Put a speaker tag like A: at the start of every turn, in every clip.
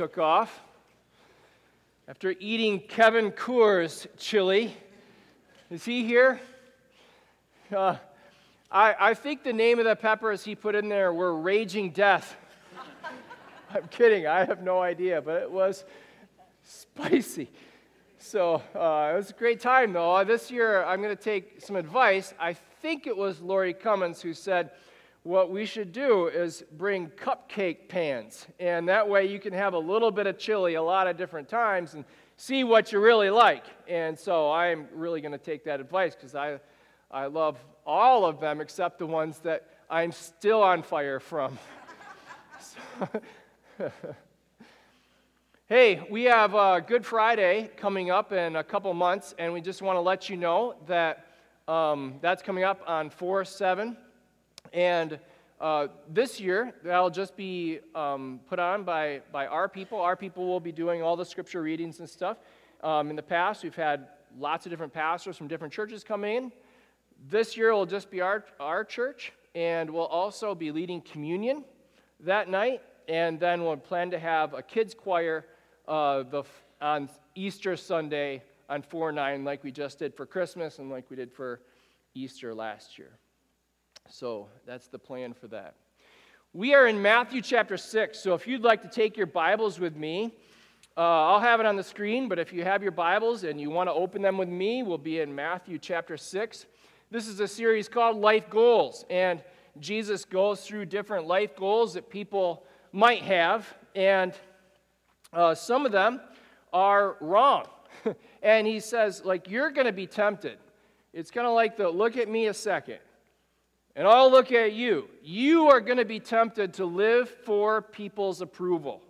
A: took off after eating Kevin Coors chili. Is he here? Uh, I, I think the name of the peppers he put in there were Raging Death. I'm kidding, I have no idea, but it was spicy. So uh, it was a great time, though. This year, I'm going to take some advice. I think it was Lori Cummins who said, what we should do is bring cupcake pans. And that way you can have a little bit of chili a lot of different times and see what you really like. And so I'm really going to take that advice because I, I love all of them except the ones that I'm still on fire from. hey, we have uh, Good Friday coming up in a couple months, and we just want to let you know that um, that's coming up on 4 7. And uh, this year, that'll just be um, put on by, by our people. Our people will be doing all the scripture readings and stuff. Um, in the past, we've had lots of different pastors from different churches come in. This year will just be our, our church, and we'll also be leading communion that night. And then we'll plan to have a kids' choir uh, the, on Easter Sunday on 4 9, like we just did for Christmas and like we did for Easter last year. So that's the plan for that. We are in Matthew chapter 6. So if you'd like to take your Bibles with me, uh, I'll have it on the screen, but if you have your Bibles and you want to open them with me, we'll be in Matthew chapter 6. This is a series called Life Goals, and Jesus goes through different life goals that people might have, and uh, some of them are wrong. and he says, like, you're going to be tempted. It's kind of like the look at me a second. And I'll look at you. You are going to be tempted to live for people's approval.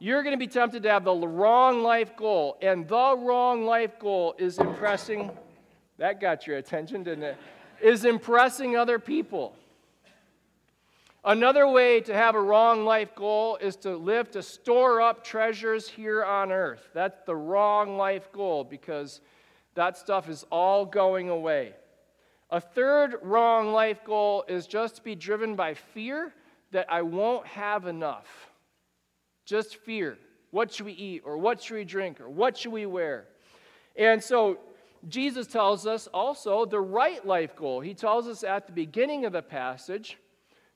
A: You're going to be tempted to have the wrong life goal. And the wrong life goal is impressing, that got your attention, didn't it? Is impressing other people. Another way to have a wrong life goal is to live to store up treasures here on earth. That's the wrong life goal because that stuff is all going away. A third wrong life goal is just to be driven by fear that I won't have enough. Just fear. What should we eat? Or what should we drink? Or what should we wear? And so Jesus tells us also the right life goal. He tells us at the beginning of the passage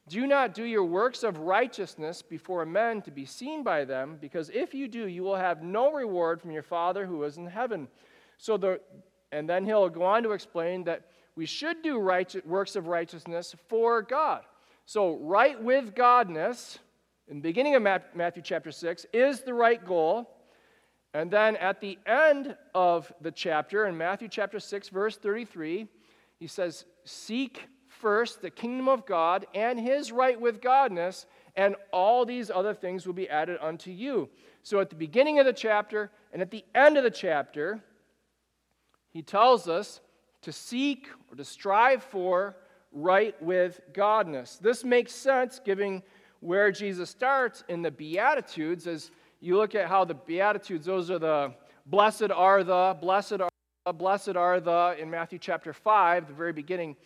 A: do not do your works of righteousness before men to be seen by them, because if you do, you will have no reward from your Father who is in heaven. So the, and then he'll go on to explain that we should do works of righteousness for God. So, right with Godness, in the beginning of Matthew chapter 6, is the right goal. And then at the end of the chapter, in Matthew chapter 6, verse 33, he says, Seek first the kingdom of God and his right with Godness, and all these other things will be added unto you. So at the beginning of the chapter and at the end of the chapter, he tells us to seek or to strive for right with Godness. This makes sense given where Jesus starts in the Beatitudes as you look at how the Beatitudes, those are the blessed are the, blessed are the, blessed are the in Matthew chapter 5, the very beginning.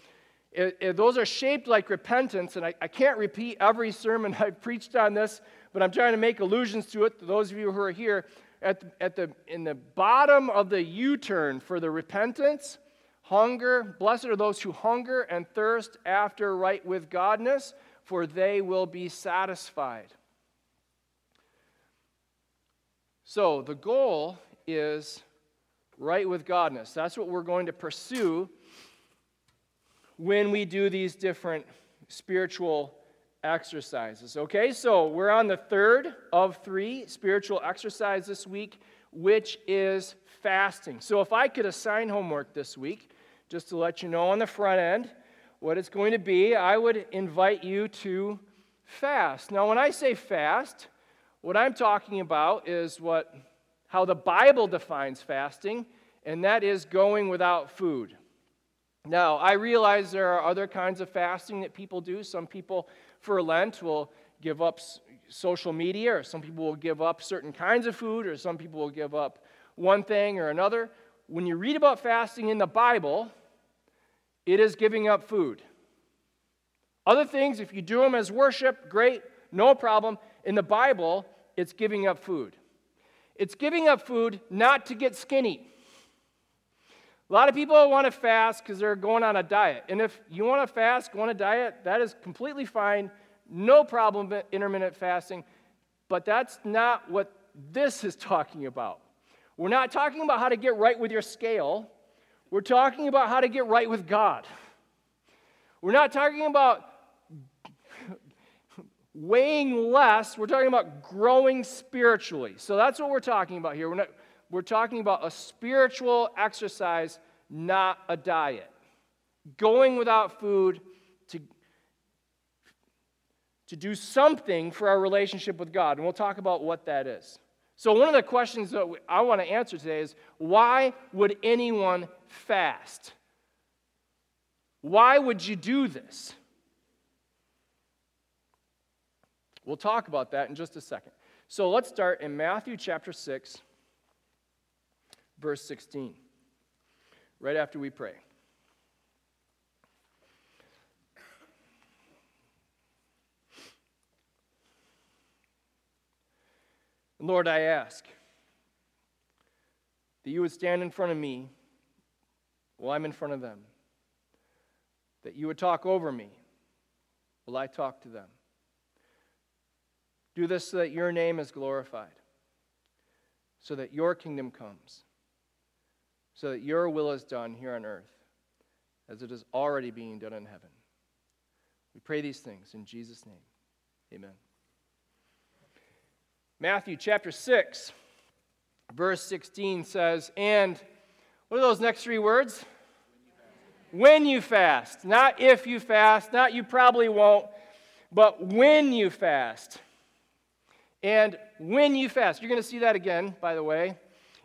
A: It, it, those are shaped like repentance, and I, I can't repeat every sermon I've preached on this, but I'm trying to make allusions to it to those of you who are here. At, at the, in the bottom of the U turn for the repentance, Hunger, blessed are those who hunger and thirst after right with Godness, for they will be satisfied. So the goal is right with Godness. That's what we're going to pursue when we do these different spiritual exercises. Okay, so we're on the third of three spiritual exercises this week, which is fasting. So if I could assign homework this week, just to let you know on the front end what it's going to be, I would invite you to fast. Now, when I say fast, what I'm talking about is what how the Bible defines fasting, and that is going without food. Now, I realize there are other kinds of fasting that people do. Some people for Lent will give up social media, or some people will give up certain kinds of food, or some people will give up one thing or another when you read about fasting in the Bible, it is giving up food. Other things, if you do them as worship, great, no problem. In the Bible, it's giving up food. It's giving up food not to get skinny. A lot of people want to fast because they're going on a diet. And if you want to fast, go on a diet, that is completely fine. No problem with intermittent fasting. But that's not what this is talking about. We're not talking about how to get right with your scale. We're talking about how to get right with God. We're not talking about weighing less. We're talking about growing spiritually. So that's what we're talking about here. We're, not, we're talking about a spiritual exercise, not a diet. Going without food to, to do something for our relationship with God. And we'll talk about what that is. So, one of the questions that I want to answer today is why would anyone fast? Why would you do this? We'll talk about that in just a second. So, let's start in Matthew chapter 6, verse 16, right after we pray. Lord, I ask that you would stand in front of me while I'm in front of them, that you would talk over me while I talk to them. Do this so that your name is glorified, so that your kingdom comes, so that your will is done here on earth as it is already being done in heaven. We pray these things in Jesus' name. Amen. Matthew chapter 6, verse 16 says, And what are those next three words? When you fast. Not if you fast, not you probably won't, but when you fast. And when you fast, you're going to see that again, by the way.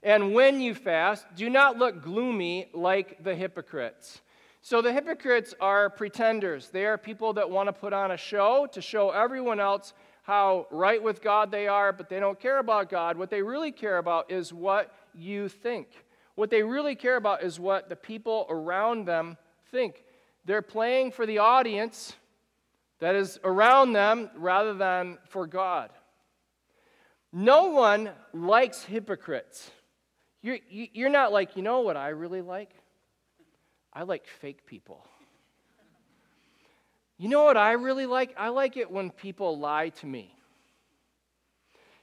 A: And when you fast, do not look gloomy like the hypocrites. So the hypocrites are pretenders. They are people that want to put on a show to show everyone else how right with God they are, but they don't care about God. What they really care about is what you think. What they really care about is what the people around them think. They're playing for the audience that is around them rather than for God. No one likes hypocrites. You're, you're not like, you know what I really like? I like fake people. You know what I really like? I like it when people lie to me.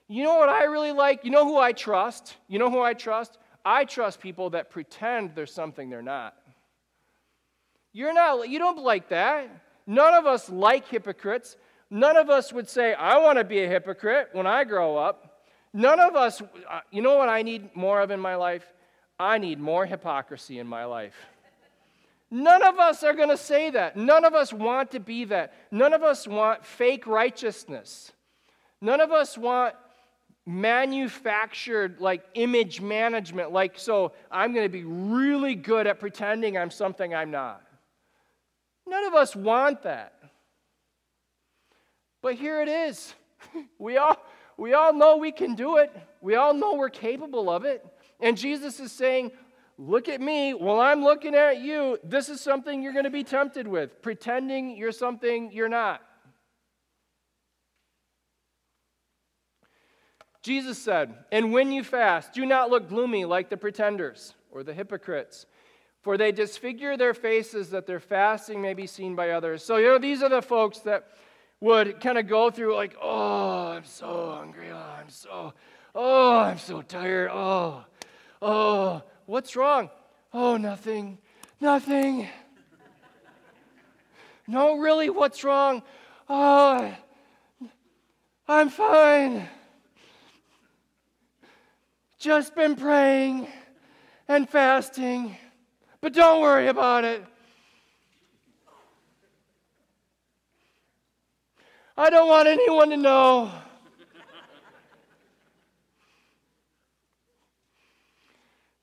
A: You know what I really like? You know who I trust? You know who I trust? I trust people that pretend they're something they're not. You're not you don't like that. None of us like hypocrites. None of us would say, I want to be a hypocrite when I grow up. None of us, uh, you know what I need more of in my life? I need more hypocrisy in my life. None of us are going to say that. None of us want to be that. None of us want fake righteousness. None of us want manufactured like image management like so i'm going to be really good at pretending i'm something i'm not none of us want that but here it is we all we all know we can do it we all know we're capable of it and jesus is saying look at me while I'm looking at you. This is something you're going to be tempted with, pretending you're something you're not. Jesus said, And when you fast, do not look gloomy like the pretenders or the hypocrites, for they disfigure their faces that their fasting may be seen by others. So, you know, these are the folks that would kind of go through, like, oh, I'm so hungry. Oh, I'm so, oh, I'm so tired. Oh, oh, What's wrong? Oh, nothing. Nothing. no, really, what's wrong? Oh, I'm fine. Just been praying and fasting, but don't worry about it. I don't want anyone to know.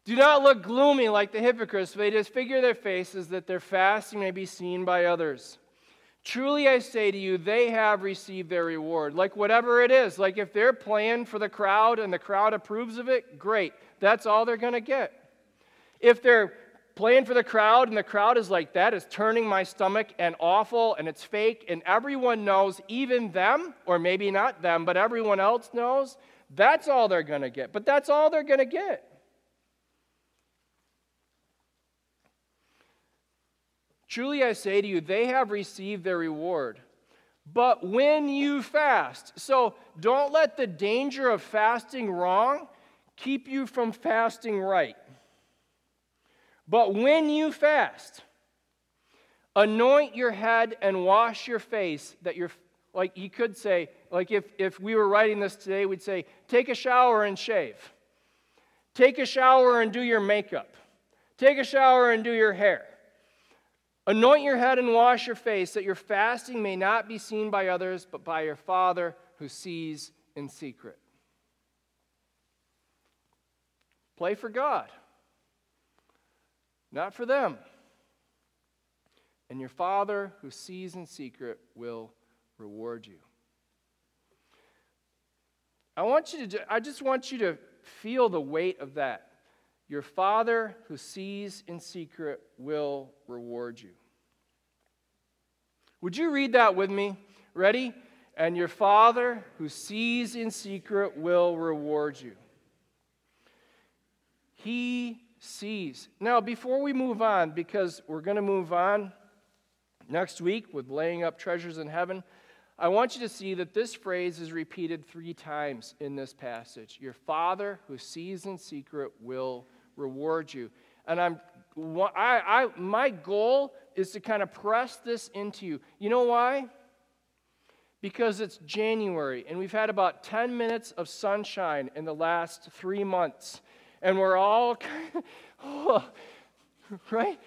A: Do not look gloomy like the hypocrites, they disfigure their faces that their fasting may be seen by others. Truly I say to you, they have received their reward. Like whatever it is, like if they're playing for the crowd and the crowd approves of it, great. That's all they're going to get. If they're playing for the crowd, and the crowd is like, that is turning my stomach and awful, and it's fake, and everyone knows, even them, or maybe not them, but everyone else knows, that's all they're going to get. But that's all they're going to get. Truly I say to you, they have received their reward. But when you fast, so don't let the danger of fasting wrong keep you from fasting right. But when you fast, anoint your head and wash your face, that you're, like you could say, like if, if we were writing this today, we'd say, take a shower and shave. Take a shower and do your makeup. Take a shower and do your hair. Anoint your head and wash your face, that your fasting may not be seen by others, but by your Father who sees in secret. Play for God, not for them. And your Father who sees in secret will reward you. I want you to I just want you to feel the weight of that. Your Father who sees in secret will reward you. Would you read that with me? Ready? And your Father who sees in secret will reward you. He sees. Now, before we move on, because we're going to move on next week with laying up treasures in heaven, I want you to see that this phrase is repeated three times in this passage. Your Father who sees in secret will reward you. And I'm, I, I, my goal is to kind of press this into you. You know why? Because it's January and we've had about 10 minutes of sunshine in the last three months. And we're all kind of, oh, right?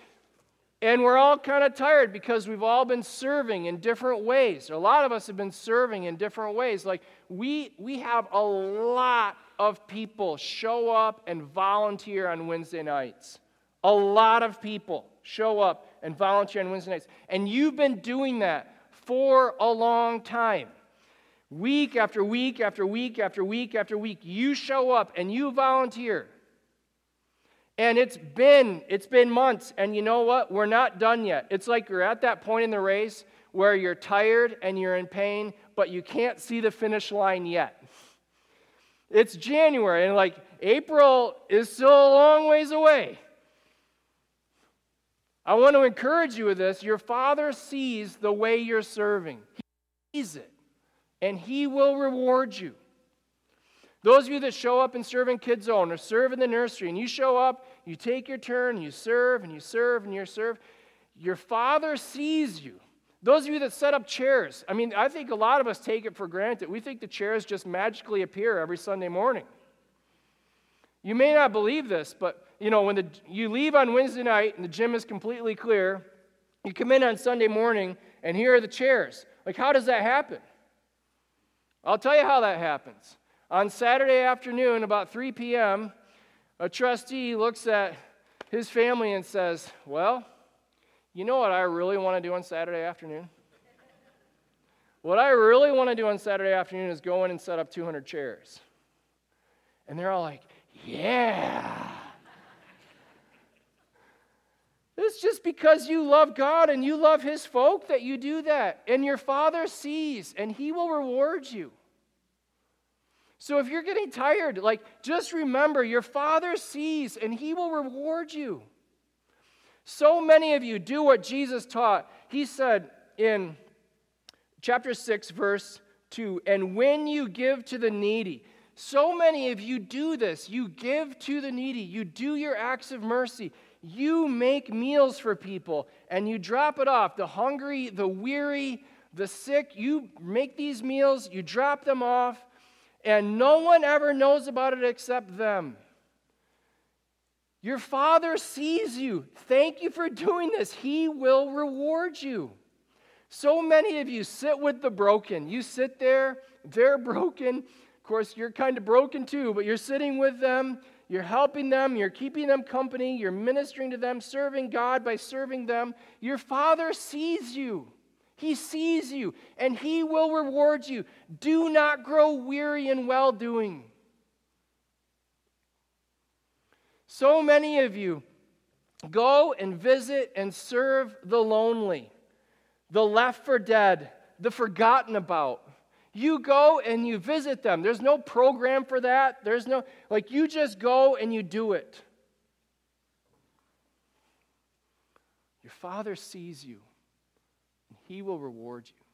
A: And we're all kind of tired because we've all been serving in different ways. A lot of us have been serving in different ways. Like we we have a lot of people show up and volunteer on Wednesday nights. A lot of people show up and volunteer on Wednesday nights. And you've been doing that for a long time. Week after week after week after week after week, you show up and you volunteer. And it's been it's been months and you know what? We're not done yet. It's like you're at that point in the race where you're tired and you're in pain, but you can't see the finish line yet. It's January and like April is still a long ways away. I want to encourage you with this. Your Father sees the way you're serving, He sees it, and He will reward you. Those of you that show up and serve in Kids Zone or serve in the nursery, and you show up, you take your turn, you serve, and you serve, and you serve, your Father sees you. Those of you that set up chairs, I mean, I think a lot of us take it for granted. We think the chairs just magically appear every Sunday morning. You may not believe this, but you know, when the, you leave on Wednesday night and the gym is completely clear, you come in on Sunday morning and here are the chairs. Like, how does that happen? I'll tell you how that happens. On Saturday afternoon, about 3 p.m., a trustee looks at his family and says, Well, you know what I really want to do on Saturday afternoon? what I really want to do on Saturday afternoon is go in and set up 200 chairs. And they're all like, Yeah. It's just because you love God and you love His folk that you do that. And your Father sees and He will reward you. So if you're getting tired, like just remember your Father sees and He will reward you. So many of you do what Jesus taught. He said in chapter 6, verse 2 And when you give to the needy, so many of you do this. You give to the needy, you do your acts of mercy. You make meals for people and you drop it off. The hungry, the weary, the sick, you make these meals, you drop them off, and no one ever knows about it except them. Your Father sees you. Thank you for doing this. He will reward you. So many of you sit with the broken. You sit there, they're broken. Of course, you're kind of broken too, but you're sitting with them, you're helping them, you're keeping them company, you're ministering to them, serving God by serving them. Your Father sees you. He sees you and He will reward you. Do not grow weary in well doing. So many of you Go and visit and serve the lonely, the left for dead, the forgotten about. You go and you visit them. There's no program for that. There's no, like, you just go and you do it. Your Father sees you, and He will reward you.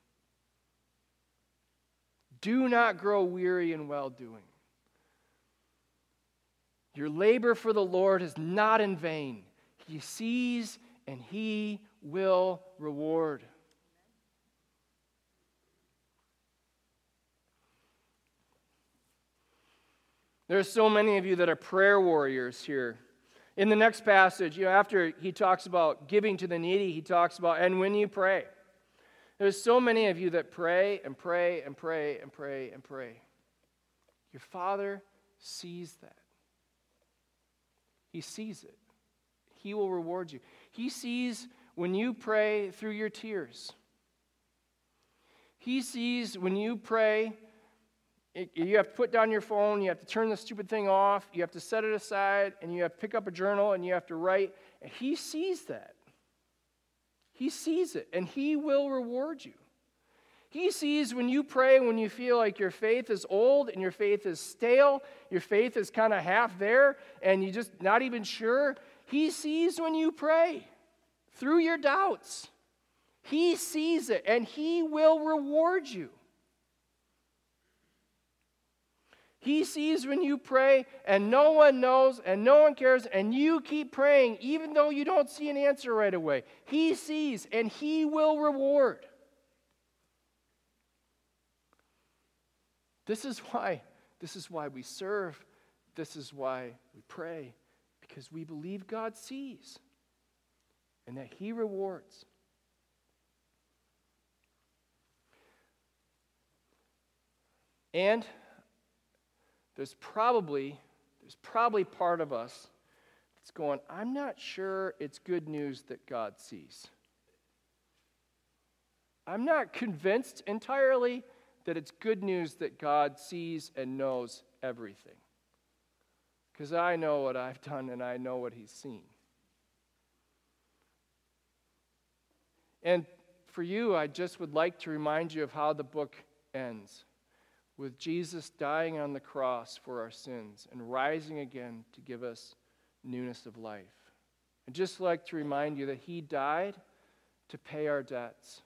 A: Do not grow weary in well doing. Your labor for the Lord is not in vain. He sees and He will reward. There's so many of you that are prayer warriors here. In the next passage, you know, after he talks about giving to the needy, he talks about, and when you pray. There's so many of you that pray and pray and pray and pray and pray. Your Father sees that. He sees it. He will reward you. He sees when you pray through your tears. He sees when you pray you have to put down your phone, you have to turn the stupid thing off, you have to set it aside, and you have to pick up a journal and you have to write. And he sees that. He sees it, and he will reward you. He sees when you pray, when you feel like your faith is old and your faith is stale, your faith is kind of half there, and you're just not even sure. He sees when you pray through your doubts. He sees it, and he will reward you. He sees when you pray and no one knows and no one cares, and you keep praying even though you don't see an answer right away. He sees and He will reward. This is why this is why we serve. This is why we pray because we believe God sees and that he rewards. And there's probably there's probably part of us that's going, I'm not sure it's good news that God sees. I'm not convinced entirely that it's good news that God sees and knows everything. Because I know what I've done and I know what He's seen. And for you, I just would like to remind you of how the book ends with Jesus dying on the cross for our sins and rising again to give us newness of life. I'd just like to remind you that He died to pay our debts.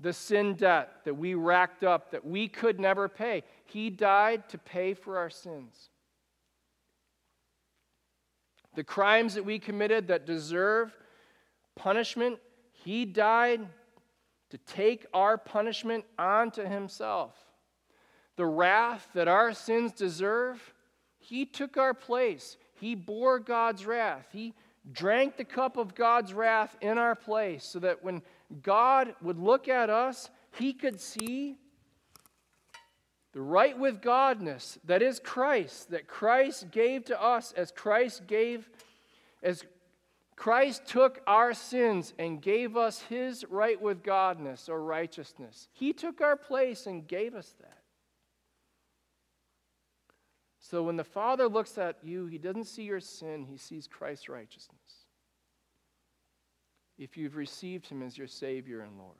A: The sin debt that we racked up that we could never pay, He died to pay for our sins. The crimes that we committed that deserve punishment, He died to take our punishment onto Himself the wrath that our sins deserve, he took our place. He bore God's wrath. He drank the cup of God's wrath in our place so that when God would look at us, he could see the right with Godness that is Christ, that Christ gave to us as Christ gave, as Christ took our sins and gave us his right with Godness or righteousness. He took our place and gave us that. So when the Father looks at you, he doesn't see your sin, he sees Christ's righteousness. If you've received him as your Savior and Lord.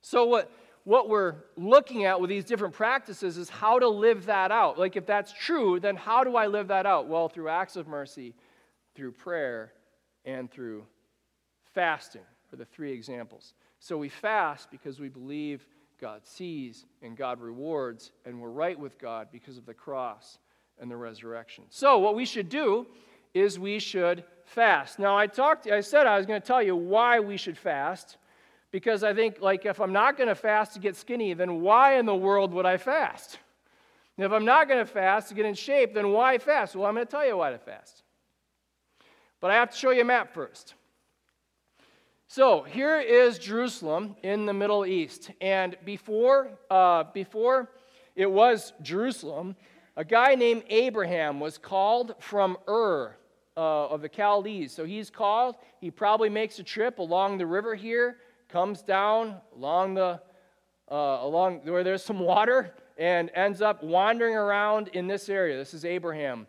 A: So, what, what we're looking at with these different practices is how to live that out. Like, if that's true, then how do I live that out? Well, through acts of mercy, through prayer, and through fasting are the three examples. So, we fast because we believe God sees and God rewards, and we're right with God because of the cross and the resurrection. So, what we should do is we should fast. Now, I talked, I said I was going to tell you why we should fast, because I think, like, if I'm not going to fast to get skinny, then why in the world would I fast? If I'm not going to fast to get in shape, then why fast? Well, I'm going to tell you why to fast. But I have to show you a map first. So here is Jerusalem in the Middle East. And before, uh, before it was Jerusalem, a guy named Abraham was called from Ur uh, of the Chaldees. So he's called, he probably makes a trip along the river here, comes down along the uh, along where there's some water and ends up wandering around in this area. This is Abraham.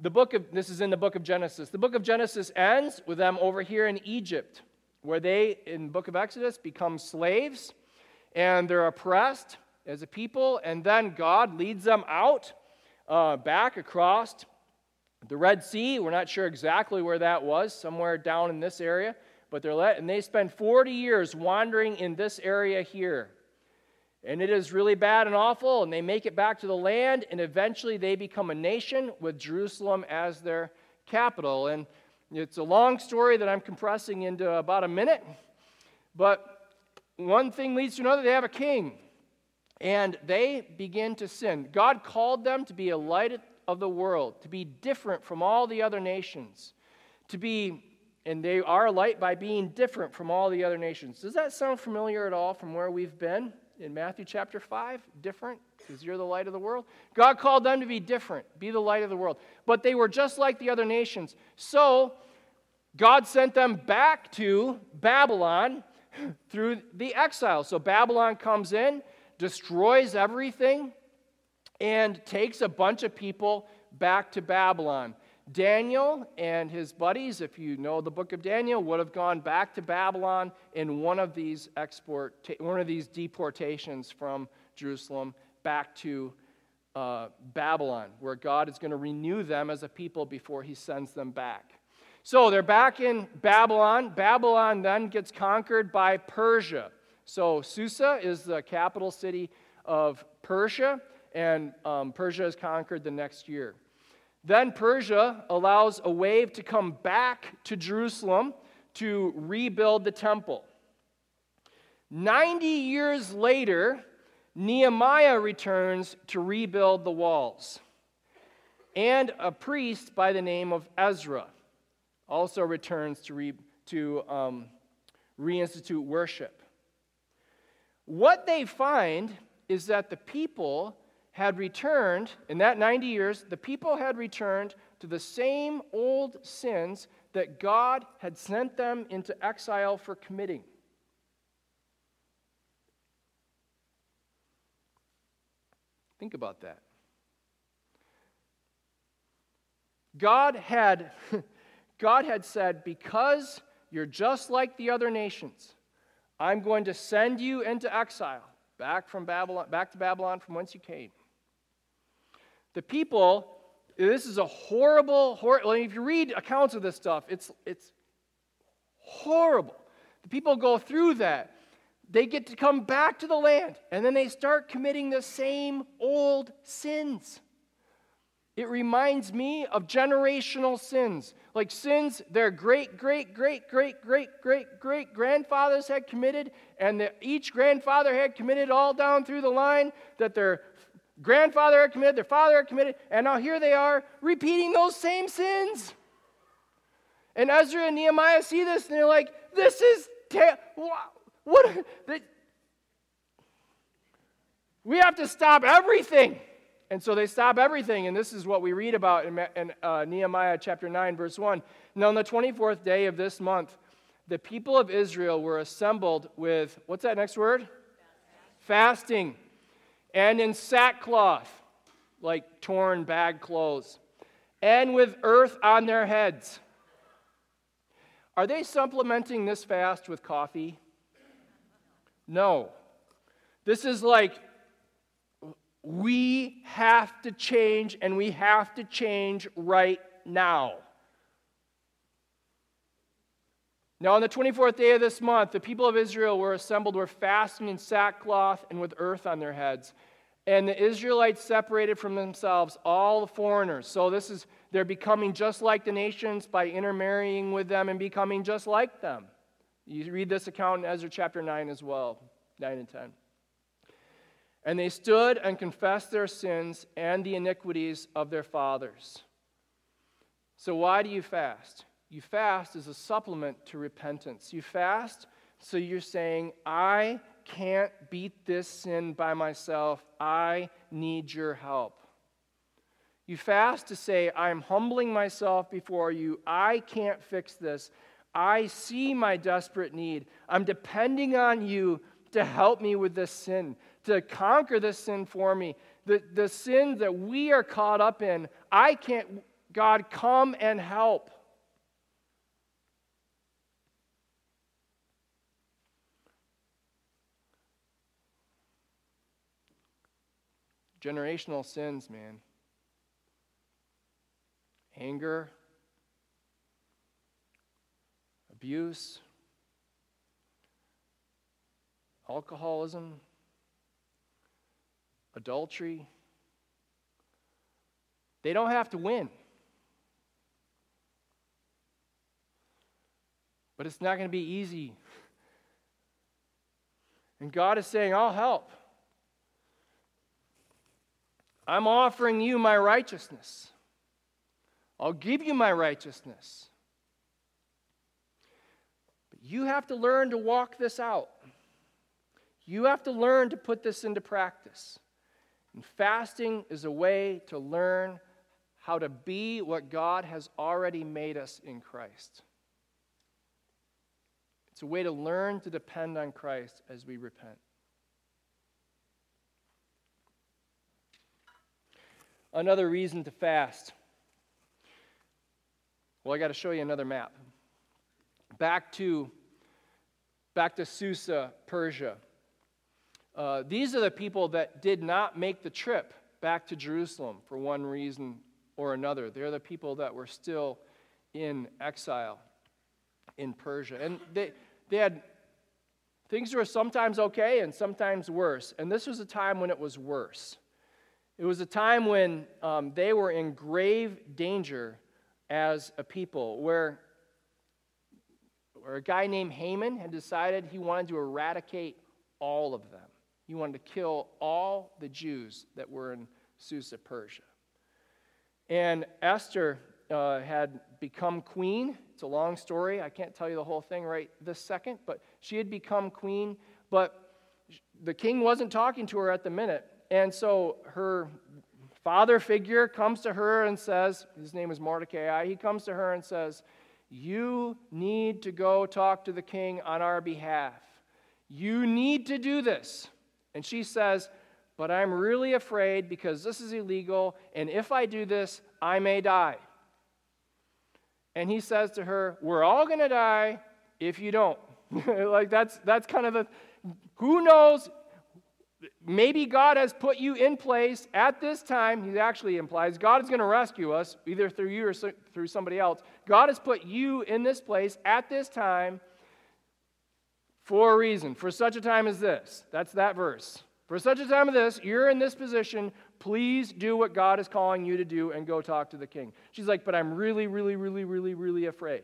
A: The book of this is in the book of Genesis. The book of Genesis ends with them over here in Egypt, where they in the book of Exodus become slaves and they're oppressed as a people, and then God leads them out uh, back across the Red Sea. We're not sure exactly where that was, somewhere down in this area, but they're let, and they spend 40 years wandering in this area here. And it is really bad and awful, and they make it back to the land, and eventually they become a nation with Jerusalem as their capital. And it's a long story that I'm compressing into about a minute, but one thing leads to another. They have a king, and they begin to sin. God called them to be a light of the world, to be different from all the other nations, to be, and they are light by being different from all the other nations. Does that sound familiar at all from where we've been? in Matthew chapter 5, different, because you're the light of the world. God called them to be different, be the light of the world. But they were just like the other nations. So God sent them back to Babylon through the exile. So Babylon comes in, destroys everything, and takes a bunch of people back to Babylon. Daniel and his buddies, if you know the book of Daniel, would have gone back to Babylon in one of these export, one of these deportations from Jerusalem back to uh, Babylon, where God is going to renew them as a people before he sends them back. So they're back in Babylon. Babylon then gets conquered by Persia. So Susa is the capital city of Persia, and um, Persia is conquered the next year. Then Persia allows a wave to come back to Jerusalem to rebuild the temple. 90 years later, Nehemiah returns to rebuild the walls. And a priest by the name of Ezra also returns to, re, to um, reinstitute worship. What they find is that the people had returned, in that 90 years, the people had returned to the same old sins that God had sent them into exile for committing. Think about that. God had, God had said, Because you're just like the other nations, I'm going to send you into exile, back from Babylon, back to Babylon from whence you came. The people, this is a horrible, horrible, if you read accounts of this stuff, it's, it's horrible. The people go through that. They get to come back to the land, and then they start committing the same old sins. It reminds me of generational sins, like sins their great, great, great, great, great, great, great grandfathers had committed, and that each grandfather had committed all down through the line, that their grandfather had committed, their father had committed, and now here they are repeating those same sins. And Ezra and Nehemiah see this and they're like, this is ter- what? we have to stop everything. And so they stop everything. And this is what we read about in, in uh, Nehemiah chapter 9, verse 1. Now, on the 24th day of this month, the people of Israel were assembled with, what's that next word? Fasting and in sackcloth, like torn bag clothes, and with earth on their heads. Are they supplementing this fast with coffee? No. This is like, we have to change, and we have to change right now. Now, on the 24th day of this month, the people of Israel were assembled, were fasting in sackcloth and with earth on their heads. And the Israelites separated from themselves all the foreigners. So this is they're becoming just like the nations by intermarrying with them and becoming just like them. You read this account in Ezra chapter 9 as well, 9 and 10. And they stood and confessed their sins and the iniquities of their fathers. So, why do you fast? You fast as a supplement to repentance. You fast so you're saying, I can't beat this sin by myself. I need your help. You fast to say, I'm humbling myself before you. I can't fix this. I see my desperate need. I'm depending on you to help me with this sin, to conquer this sin for me. The, the sin that we are caught up in, I can't, God, come and help. Generational sins, man. Anger, abuse, alcoholism, adultery. They don't have to win. But it's not going to be easy. And God is saying, I'll help. I'm offering you my righteousness. I'll give you my righteousness. But you have to learn to walk this out. You have to learn to put this into practice. And fasting is a way to learn how to be what God has already made us in Christ. It's a way to learn to depend on Christ as we repent. Another reason to fast. Well, I got to show you another map. Back to back to Susa, Persia. Uh, these are the people that did not make the trip back to Jerusalem for one reason or another. They're the people that were still in exile in Persia. And they, they had things were sometimes okay and sometimes worse. And this was a time when it was worse. It was a time when um, they were in grave danger as a people, where, where a guy named Haman had decided he wanted to eradicate all of them. He wanted to kill all the Jews that were in Susa, Persia. And Esther uh, had become queen. It's a long story. I can't tell you the whole thing right this second, but she had become queen. But the king wasn't talking to her at the minute. And so her father figure comes to her and says, his name is Mordecai. He comes to her and says, You need to go talk to the king on our behalf. You need to do this. And she says, But I'm really afraid because this is illegal, and if I do this, I may die. And he says to her, We're all going to die if you don't. like that's that's kind of the who knows maybe God has put you in place at this time. He actually implies God is going to rescue us, either through you or through somebody else. God has put you in this place at this time for a reason, for such a time as this. That's that verse. For such a time as this, you're in this position. Please do what God is calling you to do and go talk to the king. She's like, But I'm really, really, really, really, really afraid.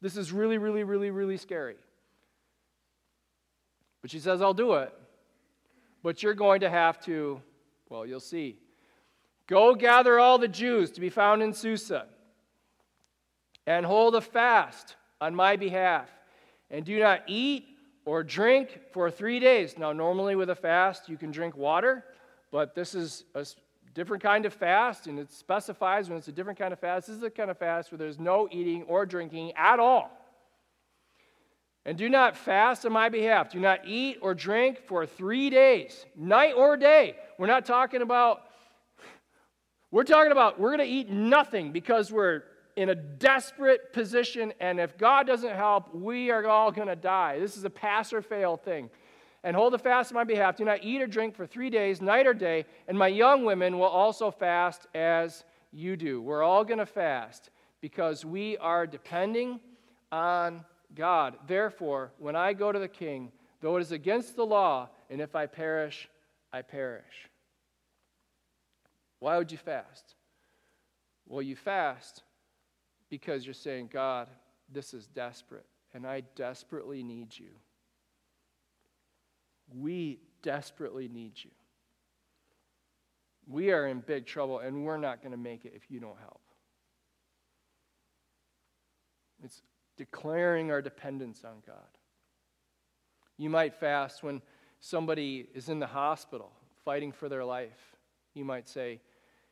A: This is really, really, really, really scary. But she says, I'll do it. But you're going to have to, well, you'll see. Go gather all the Jews to be found in Susa and hold a fast on my behalf. And do not eat or drink for three days. Now, normally with a fast, you can drink water, but this is a different kind of fast, and it specifies when it's a different kind of fast. This is a kind of fast where there's no eating or drinking at all. And do not fast on my behalf. Do not eat or drink for three days, night or day. We're not talking about, we're talking about we're going to eat nothing because we're in a desperate position, and if God doesn't help, we are all going to die. This is a pass or fail thing. And hold a fast on my behalf. Do not eat or drink for three days, night or day, and my young women will also fast as you do. We're all going to fast because we are depending on God. Therefore, when I go to the king, though it is against the law, and if I perish, I perish. Why would you fast? Well, you fast because you're saying, God, this is desperate, and I desperately need you. We desperately need you. We are in big trouble, and we're not going to make it if you don't help. It's declaring our dependence on God. You might fast when somebody is in the hospital fighting for their life. You might say,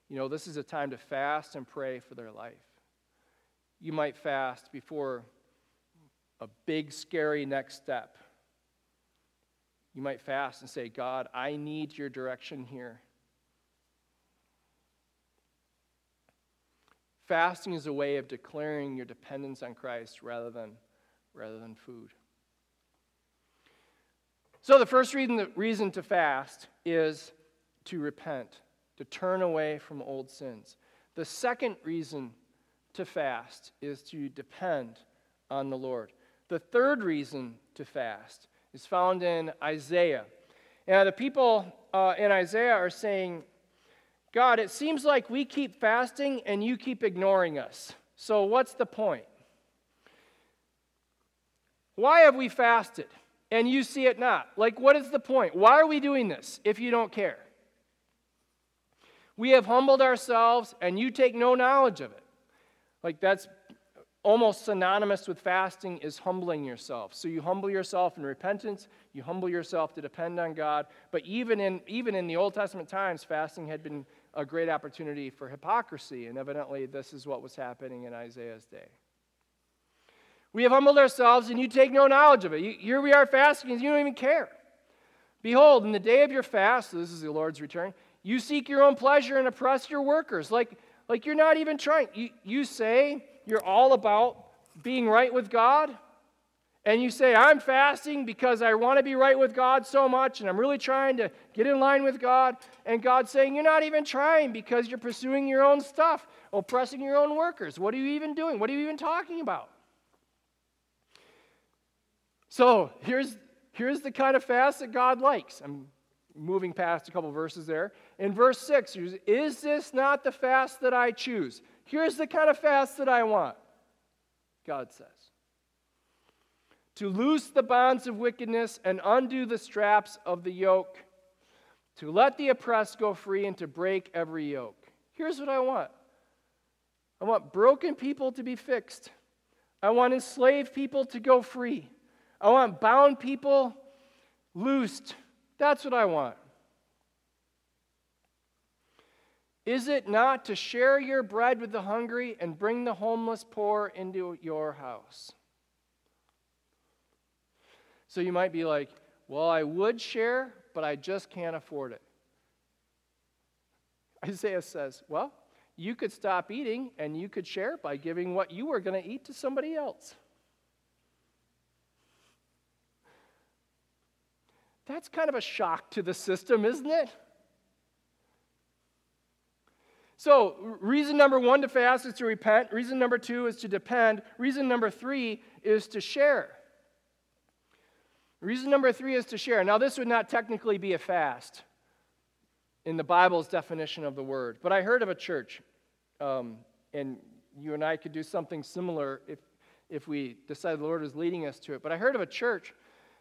A: you know, this is a time to fast and pray for their life. You might fast before a big, scary next step. You might fast and say, God, I need your direction here. Fasting is a way of declaring your dependence on Christ rather than, rather than food. So, the first reason, reason to fast is to repent, to turn away from old sins. The second reason to fast is to depend on the Lord. The third reason to fast is found in Isaiah. And the people uh, in Isaiah are saying, God, it seems like we keep fasting and you keep ignoring us. So what's the point? Why have we fasted and you see it not? Like, what is the point? Why are we doing this if you don't care? We have humbled ourselves and you take no knowledge of it. Like, that's almost synonymous with fasting is humbling yourself. So you humble yourself in repentance, you humble yourself to depend on God. But even in even in the Old Testament times, fasting had been a great opportunity for hypocrisy, and evidently this is what was happening in Isaiah's day. We have humbled ourselves, and you take no knowledge of it. You, here we are fasting, and you don't even care. Behold, in the day of your fast, this is the Lord's return, you seek your own pleasure and oppress your workers. Like, like you're not even trying. You, you say, you're all about being right with God, and you say, I'm fasting because I want to be right with God so much, and I'm really trying to get in line with God, and God's saying, You're not even trying because you're pursuing your own stuff, oppressing your own workers. What are you even doing? What are you even talking about? So here's, here's the kind of fast that God likes. I'm moving past a couple verses there. In verse 6, is this not the fast that I choose? Here's the kind of fast that I want, God says. To loose the bonds of wickedness and undo the straps of the yoke, to let the oppressed go free and to break every yoke. Here's what I want I want broken people to be fixed, I want enslaved people to go free, I want bound people loosed. That's what I want. Is it not to share your bread with the hungry and bring the homeless poor into your house? So you might be like, well, I would share, but I just can't afford it. Isaiah says, well, you could stop eating and you could share by giving what you were going to eat to somebody else. That's kind of a shock to the system, isn't it? So, reason number one to fast is to repent. Reason number two is to depend. Reason number three is to share. Reason number three is to share. Now, this would not technically be a fast in the Bible's definition of the word, but I heard of a church, um, and you and I could do something similar if, if we decided the Lord was leading us to it. But I heard of a church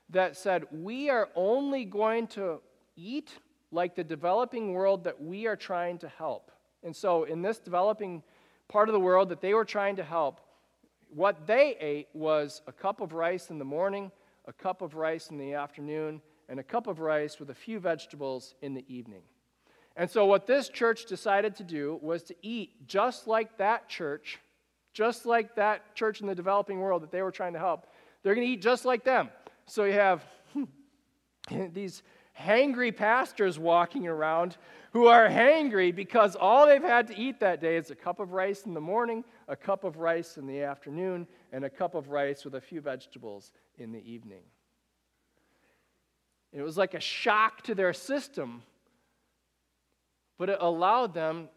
A: that said, We are only going to eat like the developing world that we are trying to help. And so, in this developing part of the world that they were trying to help, what they ate was a cup of rice in the morning, a cup of rice in the afternoon, and a cup of rice with a few vegetables in the evening. And so, what this church decided to do was to eat just like that church, just like that church in the developing world that they were trying to help. They're going to eat just like them. So, you have hmm, these hangry pastors walking around who are hangry because all they've had to eat that day is a cup of rice in the morning, a cup of rice in the afternoon, and a cup of rice with a few vegetables in the evening. It was like a shock to their system, but it allowed them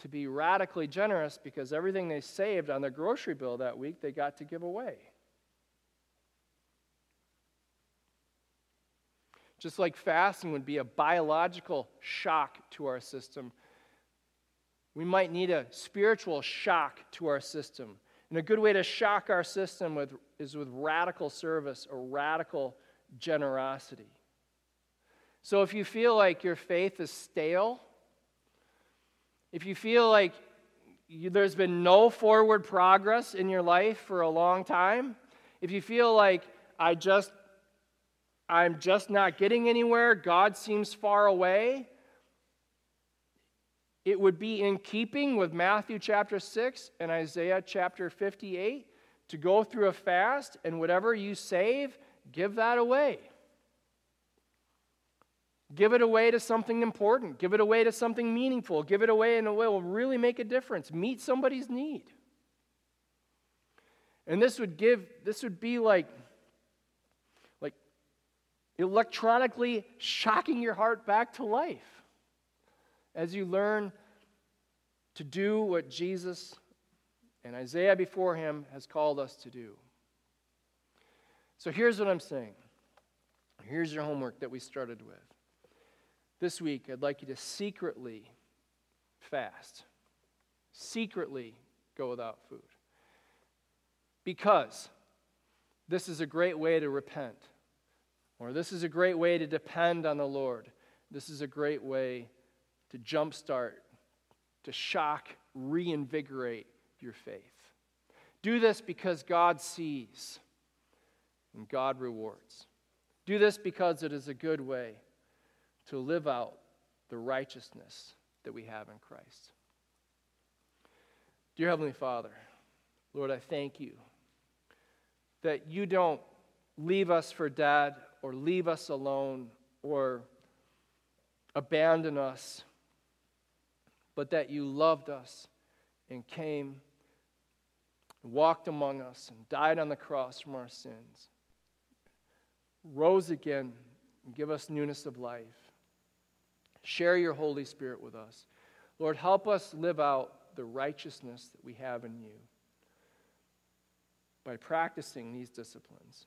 A: to be radically generous because everything they saved on their grocery bill that week they got to give away. Just like fasting would be a biological shock to our system, we might need a spiritual shock to our system. And a good way to shock our system with, is with radical service or radical generosity. So if you feel like your faith is stale, if you feel like you, there's been no forward progress in your life for a long time, if you feel like I just I'm just not getting anywhere, God seems far away, it would be in keeping with Matthew chapter 6 and Isaiah chapter 58 to go through a fast and whatever you save, give that away. Give it away to something important. Give it away to something meaningful. Give it away in a way that will really make a difference. Meet somebody's need. And this would give, this would be like electronically shocking your heart back to life as you learn to do what Jesus and Isaiah before him has called us to do. So here's what I'm saying. Here's your homework that we started with. This week, I'd like you to secretly fast, secretly go without food. Because this is a great way to repent, or this is a great way to depend on the Lord. This is a great way to jumpstart, to shock, reinvigorate your faith. Do this because God sees and God rewards. Do this because it is a good way to live out the righteousness that we have in Christ. Dear Heavenly Father, Lord, I thank you that you don't leave us for dead or leave us alone or abandon us, but that you loved us and came and walked among us and died on the cross from our sins, rose again and give us newness of life. Share your Holy Spirit with us. Lord, help us live out the righteousness that we have in you by practicing these disciplines.